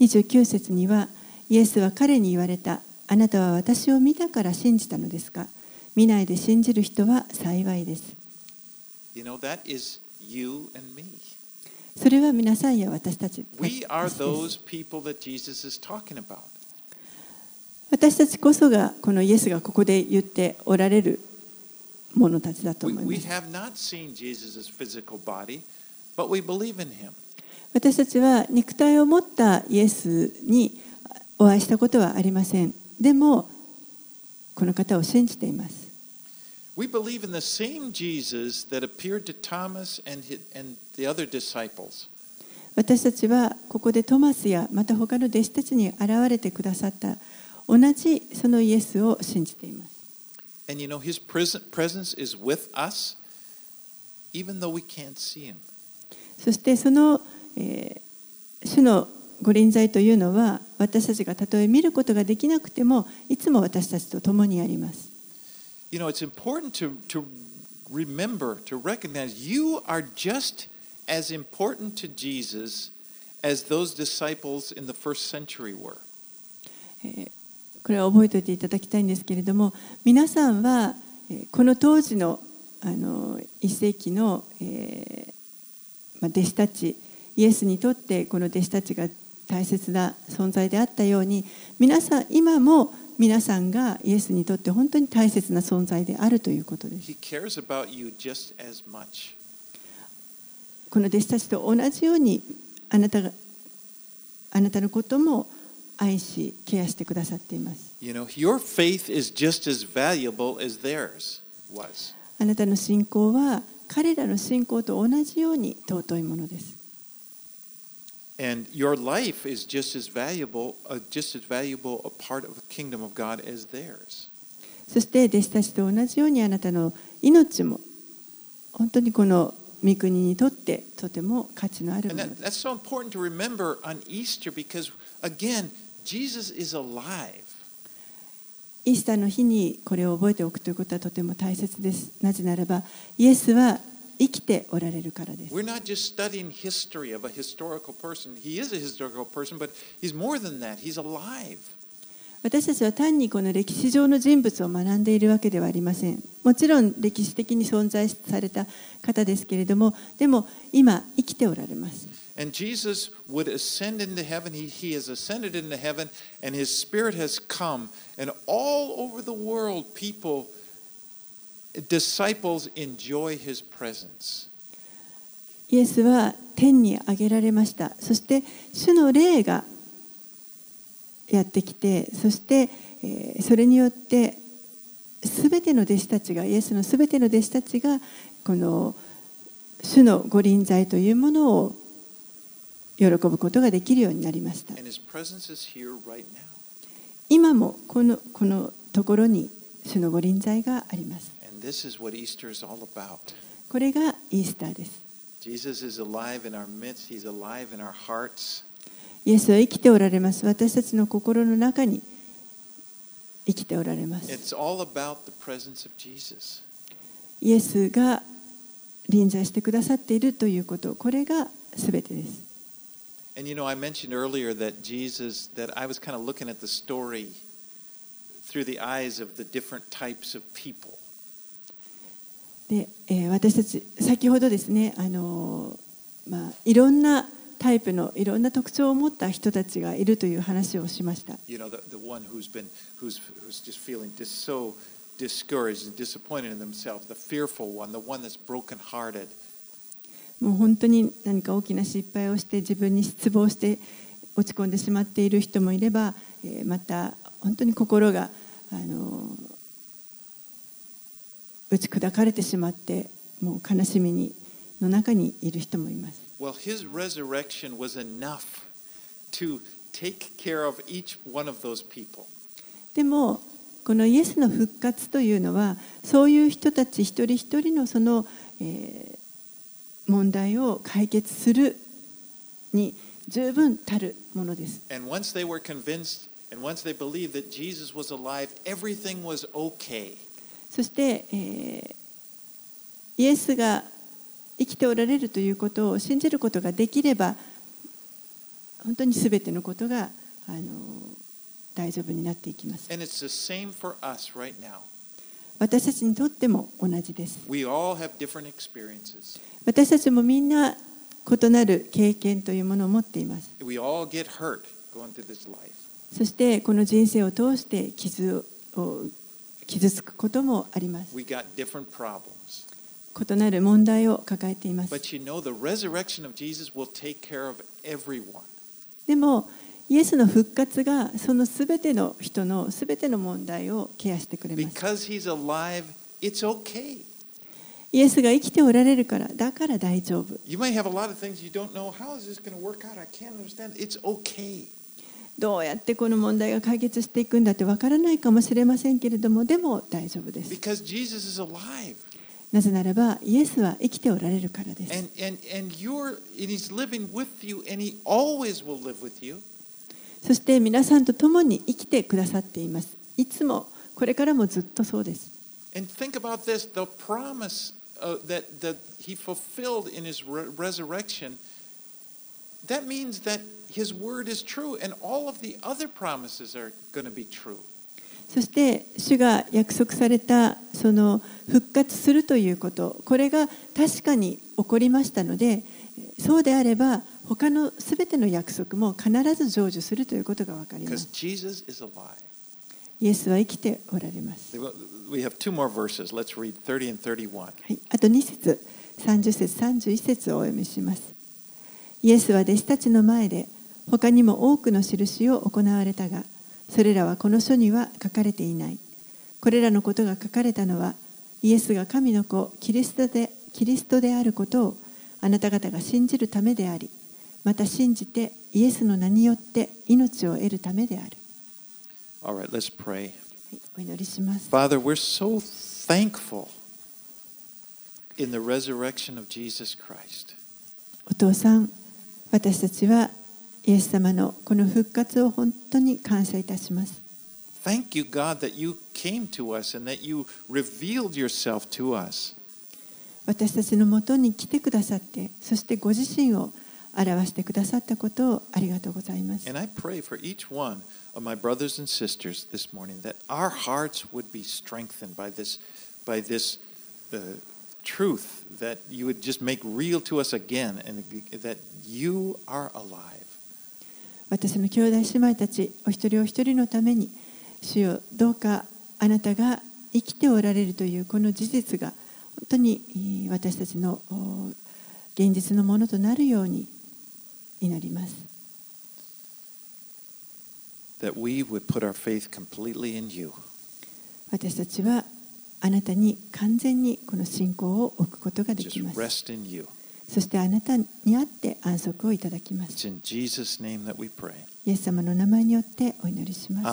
29節にはイエスは彼に言われたあなたは私を見たから信じたのですか見ないで信じる人は幸いです You know, that is you and me. それは皆さんや私たち We are those people that Jesus is talking about. 私たちこそがこのイエスがここで言っておられる者たちだと We, 思いま we す have not seen Jesus' physical body, but we believe in him. 私たちは肉体を持ったイエスにお会いしたことはありません。でも、この方を信じています。We believe in the same Jesus that appeared to Thomas and, his, and the other disciples. 私たちはここでトマスやまた他の弟子たちに現れてくださった同じそのイエスを信じています。And you know, his presence is with us, even though we can't see him. そしてその、えー主のご臨在というのは私たちがたとえ見ることができなくてもいつも私たちと共にあります。You know, it's important to, to remember, to recognize you are just as important to Jesus as those disciples in the first century were. これは覚えておいていただきたいんですけれども皆さんはえーこの当時のあの一世紀の、えーまあ、弟子たちイエスにとってこの弟子たちが大切な存在であったように皆さん今も皆さんがイエスにとって本当に大切な存在であるということです。He cares about you just as much. この弟子たちと同じようにあなたがあなたのことも愛しケアしてくださっています。You know, your faith is just as valuable as theirs was. あなたの信仰は彼らの信仰と同じように尊いものです。And your life is just as valuable, uh, just as valuable a part of the kingdom of God as theirs. そして弟子たちと同じようにあなたの命も本当にこの御国にとってとても価値のある And ものです。that's so important to remember on Easter because, again, Jesus is alive. イースターの日にこれを覚えておくということはとても大切です。なぜならばイエスは生きておられるからです。We're not just studying history of a historical person. He is a historical person, but he's more than that. He's alive. 私たちは単にこの歴史上の人物を学んでいるわけではありません。もちろん歴史的に存在された方ですけれども、でも今生きておられます。And Jesus would ascend into heaven. He, he has ascended into heaven, and his spirit has come. And all over the world, people, disciples, enjoy his presence. イエスは天に上げられました。そして主の霊がやってきて、そして、えーそれによって全ての弟子たちが、イエスの全ての弟子たちがこの主のご臨在というものを喜ぶことができるようになりました。今もこの,このところにその御臨在があります。これがイースターです。イエスは生きておられます。私たちの心の中に生きておられます。イエスが臨在してくださっているということ、これがすべてです。And you know, I mentioned earlier that Jesus, that I was kind of looking at the story through the eyes of the different types of people. で、えー私たち先ほどですねあのー、まあ、いろんなタイプのいろんな特徴を持った人たちがいるという話をしました You know, the, the one who's been, who's, who's just feeling just so discouraged and disappointed in themselves, the fearful one, the one that's brokenhearted. もう本当に何か大きな失敗をして自分に失望して落ち込んでしまっている人もいれば、えーまた本当に心があのー打ち砕かれてしまってもう悲しみにの中にいる人もいます。Well, his resurrection was enough to take care of each one of those people. でもこのイエスの復活というのはそういう人たち一人一人のその、えー問題を解決するに十分たるものです。And once they were convinced and once they believed that Jesus was alive, everything was okay. そして、えーイエスが生きておられるということを信じることができれば本当に全てのことがあの大丈夫になっていきます。And it's the same for us right now. 私たちにとっても同じです。We all have different experiences. 私たちもみんな異なる経験というものを持っています。そしてこの人生を通して傷,を傷つくこともあります。異なる問題を抱えています。でも、イエスの復活がそのすべての人のすべての問題をケアしてくれます。イエスが生きておられるから、だから大丈夫。どうやってこの問題が解決していくんだってわからないかもしれませんけれども、でも大丈夫です。なぜならば、イエスは生きておられるからです。そして皆さんと共に生きてくださっています。いつも、これからもずっとそうです。Uh, that, that he fulfilled in his re- resurrection. That means that his word is true, and all of the other promises are going to be true. そして主が約束されたその復活するということこれが確かに起こりましたのでそうであれば他のすべての約束も必ず成就するということが分かります.イエスは生きておられます、We have two more verses. Let's read 30 and 31. はい、あと2節30節31節をお読みします。イエスは弟子たちの前で他にも多くの印を行われたがそれらはこの書には書かれていない。これらのことが書かれたのはイエスが神の子キリストでキリストであることをあなた方が信じるためでありまた信じてイエスの名によって命を得るためである、All right, let's pray. はい、お祈りします Father, we're so thankful in the resurrection of Jesus Christ. お父さん私たちはイエス様のこの復活を本当に感謝いたします Thank you, God, that you came to us and that you revealed yourself to us. 私たちのもとに来てくださってそしてご自身を表してくださったことをありがとうございます And I pray for each one of my brothers and sisters this morning that our hearts would be strengthened by this, by this uh, truth that you would just make real to us again and that you are alive. 私の兄弟姉妹たちお一人お一人のために主よどうかあなたが生きておられるというこの事実が本当にえー私たちのお現実のものとなるように祈ります。私たちはあなたに完全にこの信仰を置くことができます。そしてあなたに会って安息をいただきます。イエス様の名前によってお祈りします。